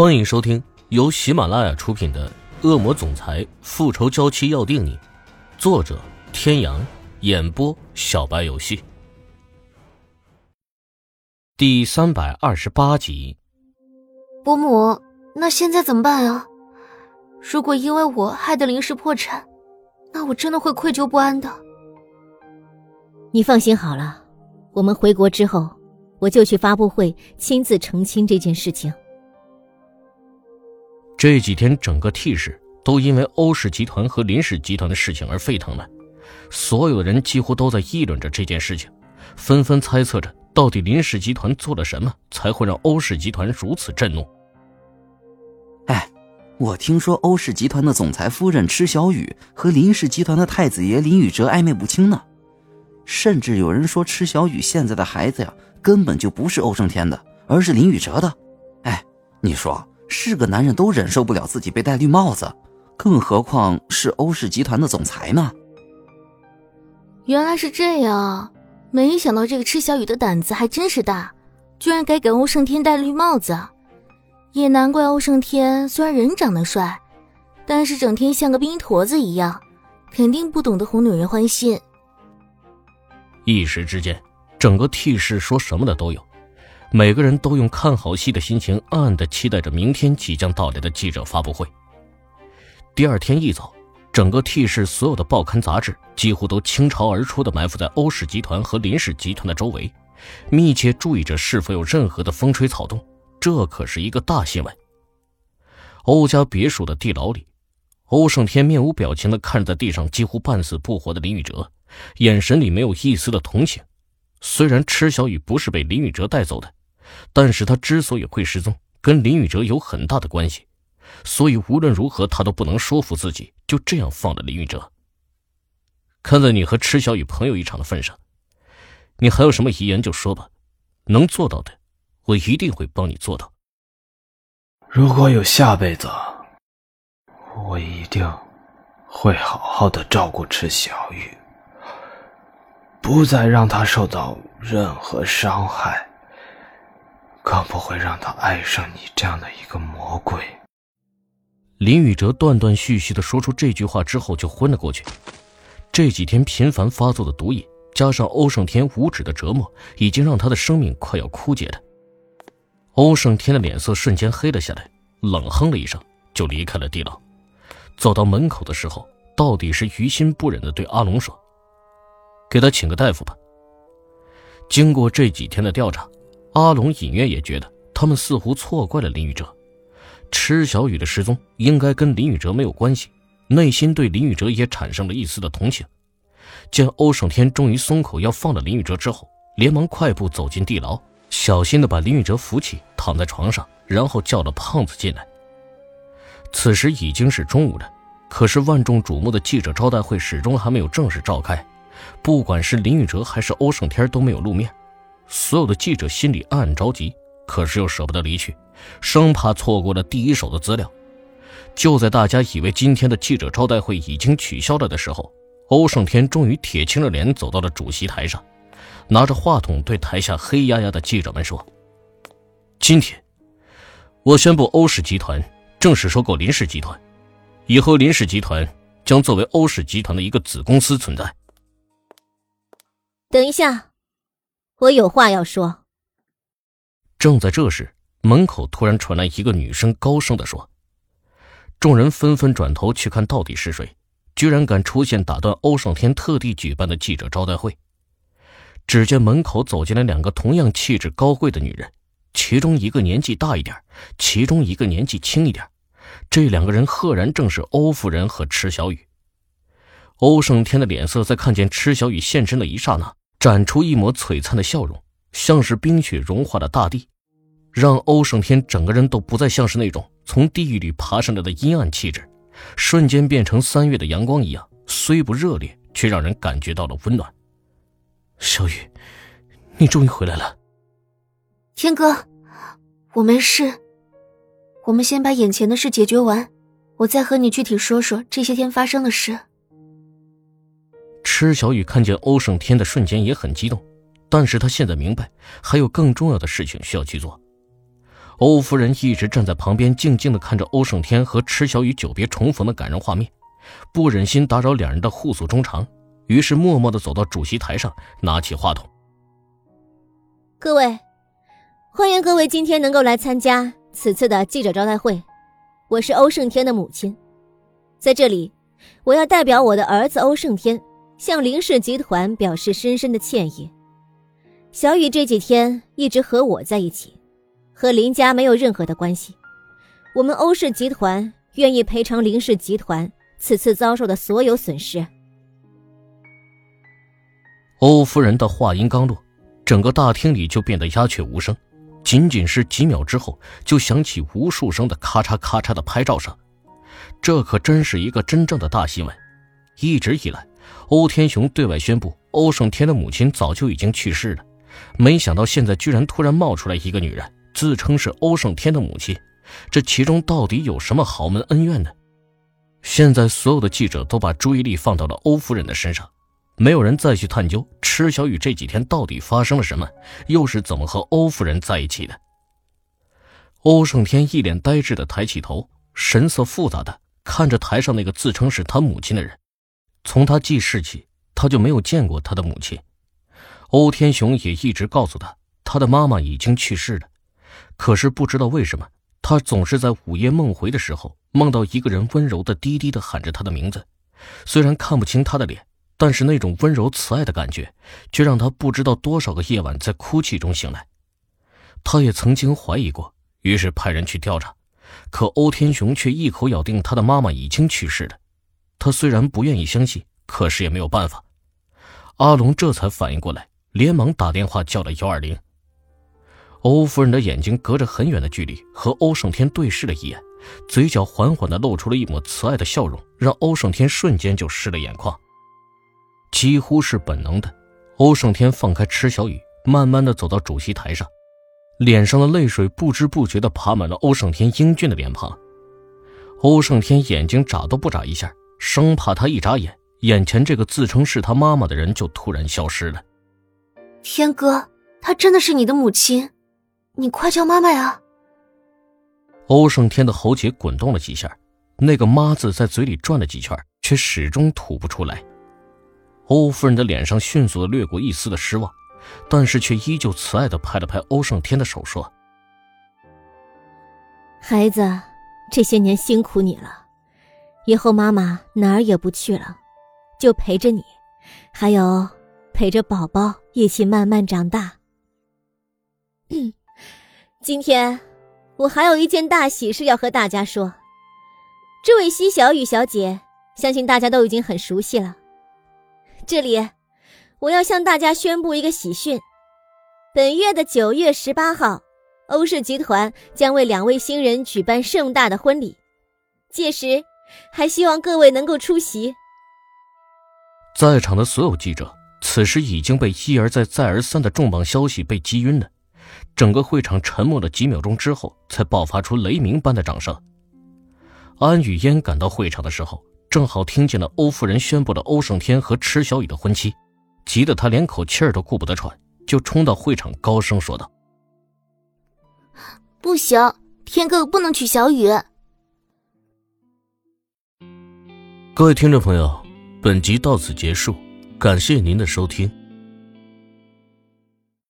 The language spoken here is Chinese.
欢迎收听由喜马拉雅出品的《恶魔总裁复仇娇妻要定你》，作者：天阳，演播：小白游戏。第三百二十八集。伯母，那现在怎么办啊？如果因为我害得林氏破产，那我真的会愧疚不安的。你放心好了，我们回国之后，我就去发布会亲自澄清这件事情。这几天，整个 T 市都因为欧氏集团和林氏集团的事情而沸腾了，所有人几乎都在议论着这件事情，纷纷猜测着到底林氏集团做了什么才会让欧氏集团如此震怒。哎，我听说欧氏集团的总裁夫人池小雨和林氏集团的太子爷林宇哲暧昧不清呢，甚至有人说池小雨现在的孩子呀根本就不是欧胜天的，而是林宇哲的。哎，你说？是个男人都忍受不了自己被戴绿帽子，更何况是欧氏集团的总裁呢？原来是这样，没想到这个池小雨的胆子还真是大，居然敢给欧胜天戴绿帽子。也难怪欧胜天虽然人长得帅，但是整天像个冰坨子一样，肯定不懂得哄女人欢心。一时之间，整个 T 市说什么的都有。每个人都用看好戏的心情，暗暗的期待着明天即将到来的记者发布会。第二天一早，整个 T 市所有的报刊杂志几乎都倾巢而出的埋伏在欧氏集团和林氏集团的周围，密切注意着是否有任何的风吹草动。这可是一个大新闻。欧家别墅的地牢里，欧胜天面无表情的看着在地上几乎半死不活的林宇哲，眼神里没有一丝的同情。虽然池小雨不是被林宇哲带走的。但是他之所以会失踪，跟林宇哲有很大的关系，所以无论如何他都不能说服自己就这样放了林宇哲。看在你和池小雨朋友一场的份上，你还有什么遗言就说吧，能做到的，我一定会帮你做到。如果有下辈子，我一定会好好的照顾池小雨，不再让她受到任何伤害。更不会让他爱上你这样的一个魔鬼。林宇哲断断续续的说出这句话之后，就昏了过去。这几天频繁发作的毒瘾，加上欧胜天无止的折磨，已经让他的生命快要枯竭了。欧胜天的脸色瞬间黑了下来，冷哼了一声，就离开了地牢。走到门口的时候，到底是于心不忍的对阿龙说：“给他请个大夫吧。”经过这几天的调查。阿龙隐约也觉得，他们似乎错怪了林宇哲。池小雨的失踪应该跟林宇哲没有关系，内心对林宇哲也产生了一丝的同情。见欧胜天终于松口要放了林宇哲之后，连忙快步走进地牢，小心的把林宇哲扶起，躺在床上，然后叫了胖子进来。此时已经是中午了，可是万众瞩目的记者招待会始终还没有正式召开，不管是林宇哲还是欧胜天都没有露面。所有的记者心里暗暗着急，可是又舍不得离去，生怕错过了第一手的资料。就在大家以为今天的记者招待会已经取消了的时候，欧胜天终于铁青着脸走到了主席台上，拿着话筒对台下黑压压的记者们说：“今天，我宣布欧氏集团正式收购林氏集团，以后林氏集团将作为欧氏集团的一个子公司存在。”等一下。我有话要说。正在这时，门口突然传来一个女生高声的说：“众人纷纷转头去看，到底是谁？居然敢出现打断欧胜天特地举办的记者招待会？”只见门口走进来两个同样气质高贵的女人，其中一个年纪大一点，其中一个年纪轻一点。这两个人赫然正是欧夫人和池小雨。欧胜天的脸色在看见池小雨现身的一刹那。展出一抹璀璨的笑容，像是冰雪融化的大地，让欧胜天整个人都不再像是那种从地狱里爬上来的阴暗气质，瞬间变成三月的阳光一样，虽不热烈，却让人感觉到了温暖。小雨，你终于回来了。天哥，我没事。我们先把眼前的事解决完，我再和你具体说说这些天发生的事。池小雨看见欧胜天的瞬间也很激动，但是他现在明白，还有更重要的事情需要去做。欧夫人一直站在旁边，静静的看着欧胜天和池小雨久别重逢的感人画面，不忍心打扰两人的互诉衷肠，于是默默的走到主席台上，拿起话筒：“各位，欢迎各位今天能够来参加此次的记者招待会。我是欧胜天的母亲，在这里，我要代表我的儿子欧胜天，向林氏集团表示深深的歉意。小雨这几天一直和我在一起。”和林家没有任何的关系，我们欧氏集团愿意赔偿林氏集团此次遭受的所有损失。欧夫人的话音刚落，整个大厅里就变得鸦雀无声，仅仅是几秒之后，就响起无数声的咔嚓咔嚓的拍照声。这可真是一个真正的大新闻。一直以来，欧天雄对外宣布欧胜天的母亲早就已经去世了，没想到现在居然突然冒出来一个女人。自称是欧胜天的母亲，这其中到底有什么豪门恩怨呢？现在所有的记者都把注意力放到了欧夫人的身上，没有人再去探究池小雨这几天到底发生了什么，又是怎么和欧夫人在一起的。欧胜天一脸呆滞的抬起头，神色复杂的看着台上那个自称是他母亲的人。从他记事起，他就没有见过他的母亲。欧天雄也一直告诉他，他的妈妈已经去世了。可是不知道为什么，他总是在午夜梦回的时候梦到一个人温柔的低低的喊着他的名字。虽然看不清他的脸，但是那种温柔慈爱的感觉，却让他不知道多少个夜晚在哭泣中醒来。他也曾经怀疑过，于是派人去调查，可欧天雄却一口咬定他的妈妈已经去世了。他虽然不愿意相信，可是也没有办法。阿龙这才反应过来，连忙打电话叫了幺二零。欧夫人的眼睛隔着很远的距离和欧胜天对视了一眼，嘴角缓缓地露出了一抹慈爱的笑容，让欧胜天瞬间就湿了眼眶。几乎是本能的，欧胜天放开池小雨，慢慢地走到主席台上，脸上的泪水不知不觉地爬满了欧胜天英俊的脸庞。欧胜天眼睛眨都不眨一下，生怕他一眨眼，眼前这个自称是他妈妈的人就突然消失了。天哥，她真的是你的母亲？你快叫妈妈呀！欧胜天的喉结滚动了几下，那个“妈”字在嘴里转了几圈，却始终吐不出来。欧夫人的脸上迅速的掠过一丝的失望，但是却依旧慈爱的拍了拍欧胜天的手，说：“孩子，这些年辛苦你了，以后妈妈哪儿也不去了，就陪着你，还有陪着宝宝一起慢慢长大。”。今天，我还有一件大喜事要和大家说。这位西小雨小姐，相信大家都已经很熟悉了。这里，我要向大家宣布一个喜讯：本月的九月十八号，欧氏集团将为两位新人举办盛大的婚礼，届时还希望各位能够出席。在场的所有记者，此时已经被一而再、再而三的重磅消息被击晕了。整个会场沉默了几秒钟之后，才爆发出雷鸣般的掌声。安雨嫣赶到会场的时候，正好听见了欧夫人宣布了欧胜天和池小雨的婚期，急得她连口气儿都顾不得喘，就冲到会场高声说道：“不行，天哥哥不能娶小雨。”各位听众朋友，本集到此结束，感谢您的收听。